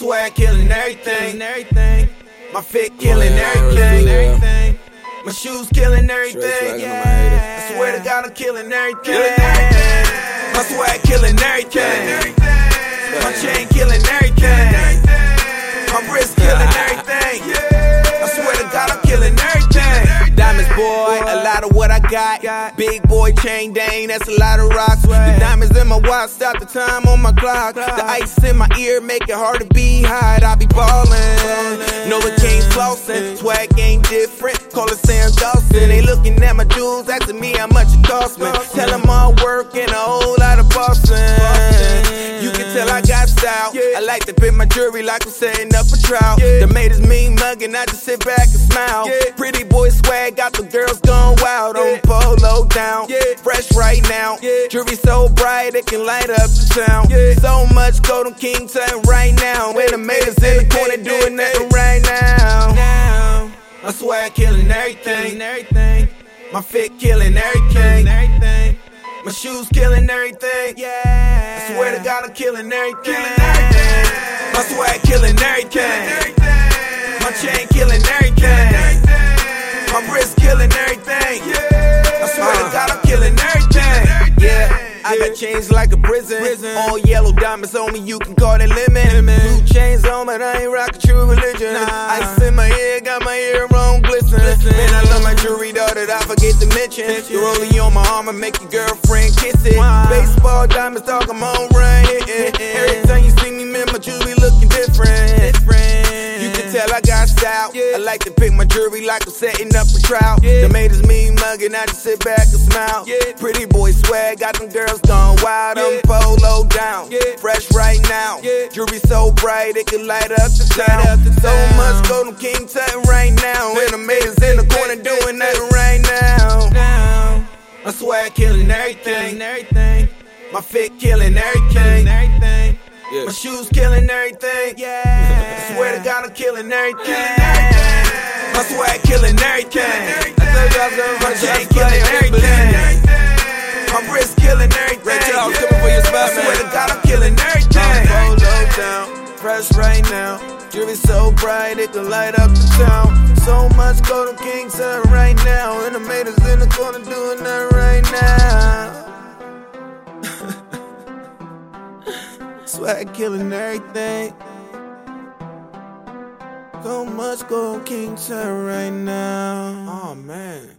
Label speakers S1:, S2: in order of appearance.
S1: swag killing everything, everything. My fit killing everything, everything. My shoes killing everything. Yeah. I swear to God, I'm killing everything. My swag killing everything. My chain killing everything. My wrist killing everything. I swear to God, I'm killing everything. Diamonds, boy, of what I got. Big boy chain, dang, that's a lot of rocks. The diamonds in my watch, stop the time on my clock. The ice in my ear make it hard to be high. I be ballin'. No, it can't flossin'. Swag ain't different. Call it Sam Dawson. They looking at my jewels, asking me how much it cost me. Tell them all work and Style. I like to pin my jewelry like I'm setting up a trial. The is mean muggin', I just sit back and smile. Pretty boy swag, got the girls gone wild on polo down. yeah. Fresh right now. Jewelry so bright it can light up the town. Yeah. So much golden king time right now. When the maidens in the corner doing nothing right now. My swag killing everything, everything. My fit killing everything. My shoes killing everything. Yeah. I swear to God, I'm killing everything. Killing everything. My swag killing everything. My chain killing everything. My wrist killing everything. I swear to God, I'm killing everything. Yeah. I got chains like a prison. All yellow diamonds on me, you can call that lemon. Blue chains on, but I ain't rockin' true religion. Ice in mention. The rollie on my arm and make your girlfriend kiss it. Baseball diamonds, talk, I'm on run hitting. Every time you see me, man, my jewelry looking different. You can tell I got style. I like to pick my jewelry like I'm setting up a trial. The maid is me mugging, I just sit back and smile. Pretty boy swag, got them girls gone wild. I'm polo down, fresh right now. Jewelry so bright it can light up the town. So much golden king time right now. And the maidens in swag killing everything, everything. My fit killing everything, everything. My shoes killing everything. Yeah. I swear to God, I'm killing everything. My swag killing everything. My chain killing everything. My wrist killing everything. I'm coming for your spot, I swear to God, I'm killing everything. I'm polo down, fresh right now. Jewelry so bright it can light up the town. So much golden king sun right now, and the maidens in the corner doing that right now. Swag killing everything. So much gold king turn right now. Oh man.